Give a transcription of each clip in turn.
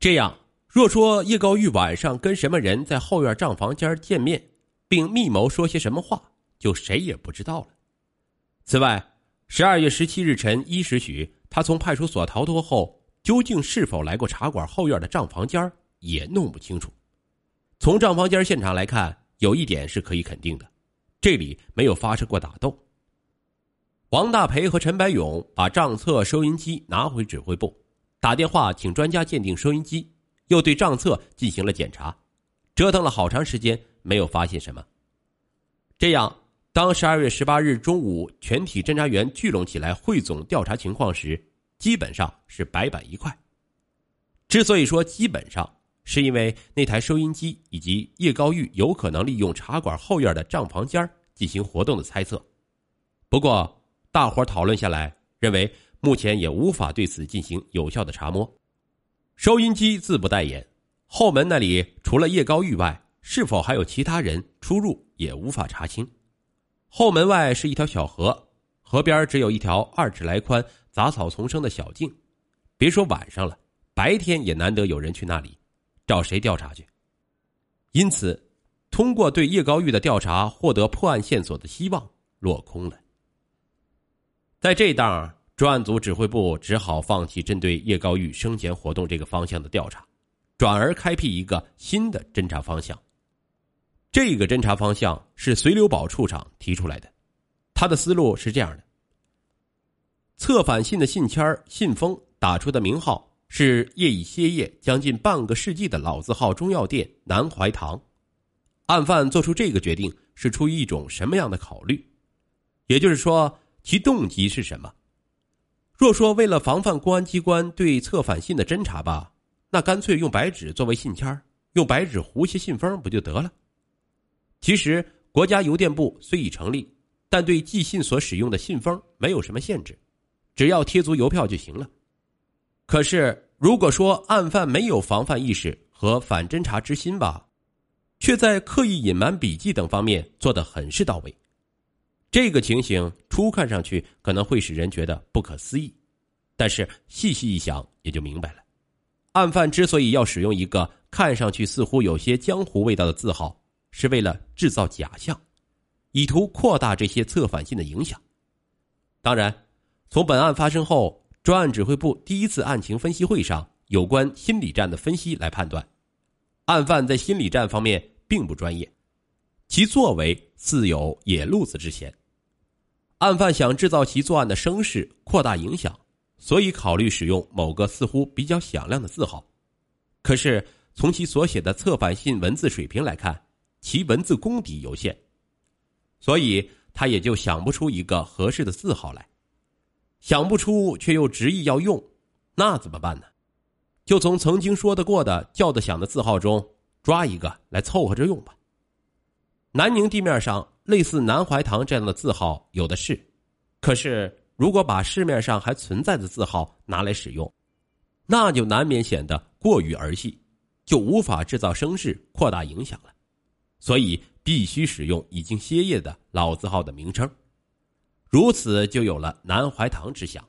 这样，若说叶高玉晚上跟什么人在后院账房间见面，并密谋说些什么话，就谁也不知道了。此外，十二月十七日晨一时许，他从派出所逃脱后，究竟是否来过茶馆后院的账房间，也弄不清楚。从账房间现场来看，有一点是可以肯定的，这里没有发生过打斗。王大培和陈白勇把账册、收银机拿回指挥部。打电话请专家鉴定收音机，又对账册进行了检查，折腾了好长时间，没有发现什么。这样，当十二月十八日中午全体侦查员聚拢起来汇总调查情况时，基本上是白板一块。之所以说基本上，是因为那台收音机以及叶高玉有可能利用茶馆后院的账房间进行活动的猜测。不过，大伙讨论下来，认为。目前也无法对此进行有效的查摸。收音机自不待言，后门那里除了叶高玉外，是否还有其他人出入也无法查清。后门外是一条小河，河边只有一条二尺来宽、杂草丛生的小径。别说晚上了，白天也难得有人去那里，找谁调查去？因此，通过对叶高玉的调查获得破案线索的希望落空了。在这档。专案组指挥部只好放弃针对叶高玉生前活动这个方向的调查，转而开辟一个新的侦查方向。这个侦查方向是随留宝处长提出来的，他的思路是这样的：策反信的信签信封打出的名号是业已歇业将近半个世纪的老字号中药店南怀堂。案犯做出这个决定是出于一种什么样的考虑？也就是说，其动机是什么？若说为了防范公安机关对策反信的侦查吧，那干脆用白纸作为信签用白纸糊些信封不就得了？其实国家邮电部虽已成立，但对寄信所使用的信封没有什么限制，只要贴足邮票就行了。可是如果说案犯没有防范意识和反侦查之心吧，却在刻意隐瞒笔迹等方面做得很是到位。这个情形初看上去可能会使人觉得不可思议，但是细细一想也就明白了。案犯之所以要使用一个看上去似乎有些江湖味道的字号，是为了制造假象，以图扩大这些策反信的影响。当然，从本案发生后，专案指挥部第一次案情分析会上有关心理战的分析来判断，案犯在心理战方面并不专业，其作为似有野路子之嫌。案犯想制造其作案的声势，扩大影响，所以考虑使用某个似乎比较响亮的字号。可是从其所写的策反信文字水平来看，其文字功底有限，所以他也就想不出一个合适的字号来。想不出却又执意要用，那怎么办呢？就从曾经说得过的叫得响的字号中抓一个来凑合着用吧。南宁地面上。类似南怀堂这样的字号有的是，可是如果把市面上还存在的字号拿来使用，那就难免显得过于儿戏，就无法制造声势、扩大影响了。所以必须使用已经歇业的老字号的名称，如此就有了南怀堂之想。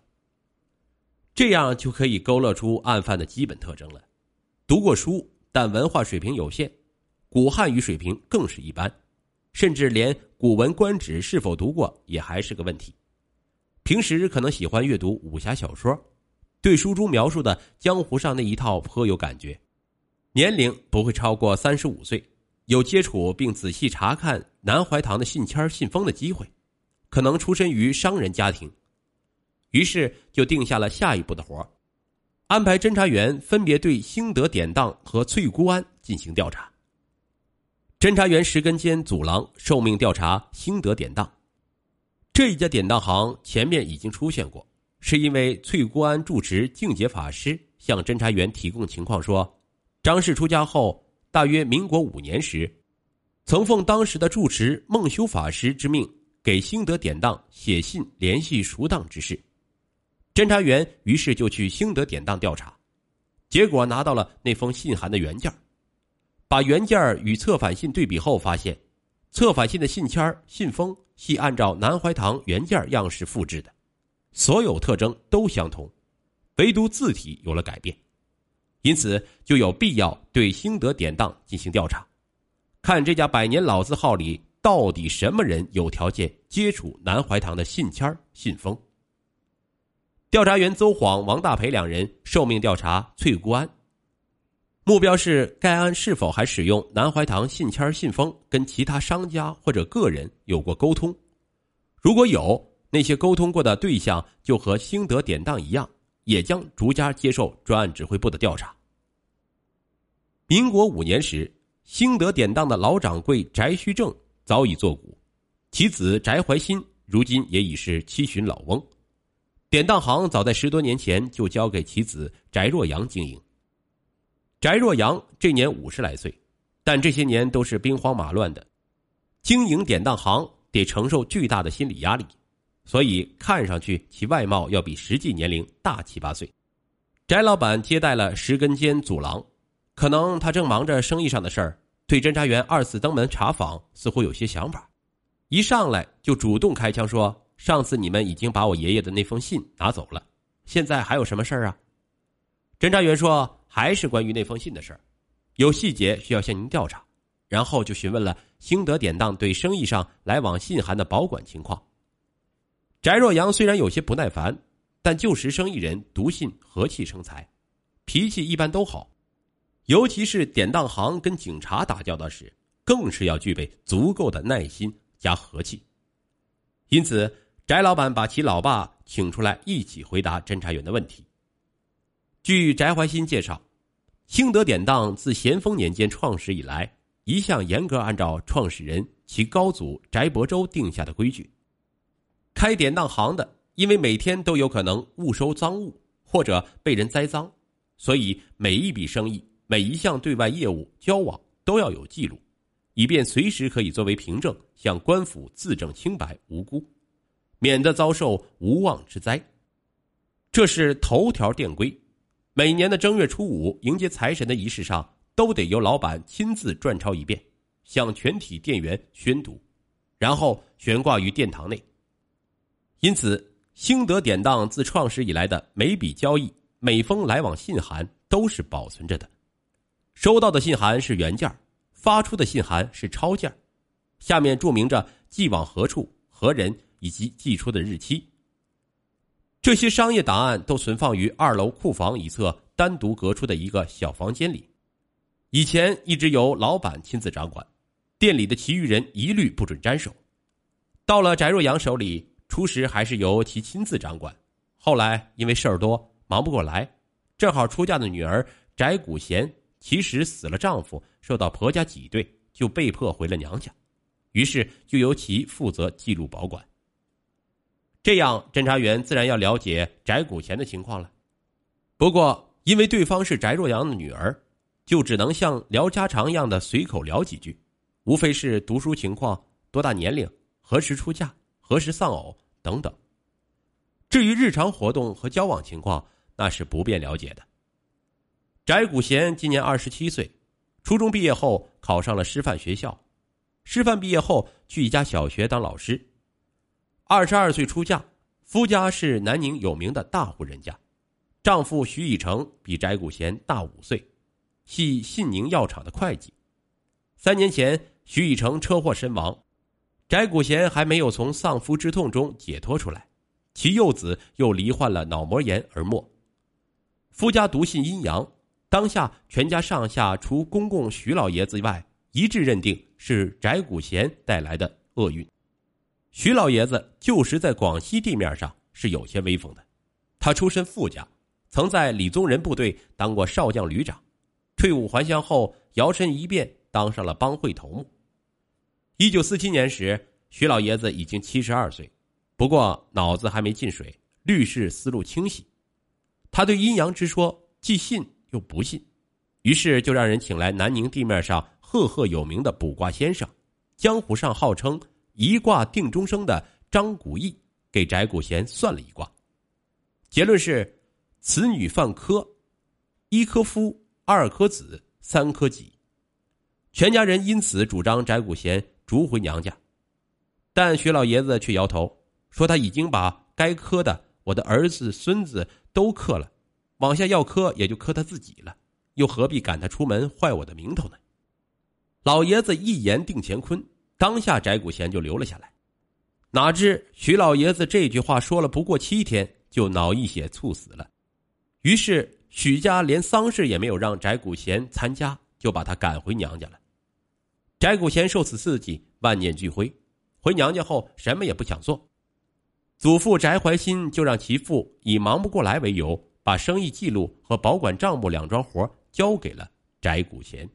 这样就可以勾勒出案犯的基本特征了：读过书，但文化水平有限，古汉语水平更是一般。甚至连《古文观止》是否读过也还是个问题。平时可能喜欢阅读武侠小说，对书中描述的江湖上那一套颇有感觉。年龄不会超过三十五岁，有接触并仔细查看南怀堂的信签信封的机会，可能出身于商人家庭。于是就定下了下一步的活安排侦查员分别对兴德典当和翠姑庵进行调查。侦查员石根坚祖郎受命调查兴德典当，这一家典当行前面已经出现过，是因为翠姑庵住持净洁法师向侦查员提供情况说，张氏出家后，大约民国五年时，曾奉当时的住持孟修法师之命，给兴德典当写信联系赎当之事。侦查员于是就去兴德典当调查，结果拿到了那封信函的原件把原件与策反信对比后，发现，策反信的信签信封系按照南怀堂原件样式复制的，所有特征都相同，唯独字体有了改变。因此就有必要对兴德典当进行调查，看这家百年老字号里到底什么人有条件接触南怀堂的信签信封。调查员邹晃、王大培两人受命调查翠姑庵，目标是该案是否还使用南怀堂信签信封跟其他商家或者个人有过沟通，如果有，那些沟通过的对象就和兴德典当一样，也将逐家接受专案指挥部的调查。民国五年时，兴德典当的老掌柜翟虚正早已作古，其子翟怀新如今也已是七旬老翁。典当行早在十多年前就交给其子翟若阳经营。翟若阳这年五十来岁，但这些年都是兵荒马乱的，经营典当行得承受巨大的心理压力，所以看上去其外貌要比实际年龄大七八岁。翟老板接待了石根间祖郎，可能他正忙着生意上的事儿，对侦查员二次登门查访似乎有些想法，一上来就主动开枪说。上次你们已经把我爷爷的那封信拿走了，现在还有什么事儿啊？侦查员说：“还是关于那封信的事儿，有细节需要向您调查。”然后就询问了兴德典当对生意上来往信函的保管情况。翟若阳虽然有些不耐烦，但旧时生意人读信和气生财，脾气一般都好，尤其是典当行跟警察打交道时，更是要具备足够的耐心加和气。因此。翟老板把其老爸请出来一起回答侦查员的问题。据翟怀新介绍，兴德典当自咸丰年间创始以来，一向严格按照创始人其高祖翟伯周定下的规矩。开典当行的，因为每天都有可能误收赃物或者被人栽赃，所以每一笔生意、每一项对外业务交往都要有记录，以便随时可以作为凭证向官府自证清白无辜。免得遭受无妄之灾，这是头条电规。每年的正月初五迎接财神的仪式上，都得由老板亲自转抄一遍，向全体店员宣读，然后悬挂于殿堂内。因此，兴德典当自创始以来的每笔交易、每封来往信函都是保存着的。收到的信函是原件发出的信函是抄件下面注明着寄往何处、何人。以及寄出的日期。这些商业档案都存放于二楼库房一侧单独隔出的一个小房间里，以前一直由老板亲自掌管，店里的其余人一律不准沾手。到了翟若阳手里，初时还是由其亲自掌管，后来因为事儿多忙不过来，正好出嫁的女儿翟古贤其实死了丈夫，受到婆家挤兑，就被迫回了娘家，于是就由其负责记录保管。这样，侦查员自然要了解翟古贤的情况了。不过，因为对方是翟若阳的女儿，就只能像聊家常一样的随口聊几句，无非是读书情况、多大年龄、何时出嫁、何时丧偶等等。至于日常活动和交往情况，那是不便了解的。翟古贤今年二十七岁，初中毕业后考上了师范学校，师范毕业后去一家小学当老师。二十二岁出嫁，夫家是南宁有名的大户人家，丈夫徐以成比翟古贤大五岁，系信宁药厂的会计。三年前，徐以成车祸身亡，翟古贤还没有从丧夫之痛中解脱出来，其幼子又罹患了脑膜炎而没。夫家笃信阴阳，当下全家上下除公公徐老爷子外，一致认定是翟古贤带来的厄运。徐老爷子旧时在广西地面上是有些威风的，他出身富家，曾在李宗仁部队当过少将旅长，退伍还乡后摇身一变当上了帮会头目。一九四七年时，徐老爷子已经七十二岁，不过脑子还没进水，律事思路清晰。他对阴阳之说既信又不信，于是就让人请来南宁地面上赫赫有名的卜卦先生，江湖上号称。一卦定终生的张古义给翟古贤算了一卦，结论是：此女犯科，一科夫，二科子，三科己。全家人因此主张翟古贤逐回娘家，但徐老爷子却摇头，说他已经把该磕的我的儿子、孙子都磕了，往下要磕也就磕他自己了，又何必赶他出门，坏我的名头呢？老爷子一言定乾坤，当下翟古贤就留了下来。哪知徐老爷子这句话说了不过七天，就脑溢血猝死了。于是许家连丧事也没有让翟古贤参加，就把他赶回娘家了。翟古贤受此刺激，万念俱灰，回娘家后什么也不想做。祖父翟怀新就让其父以忙不过来为由，把生意记录和保管账目两桩活交给了翟古贤。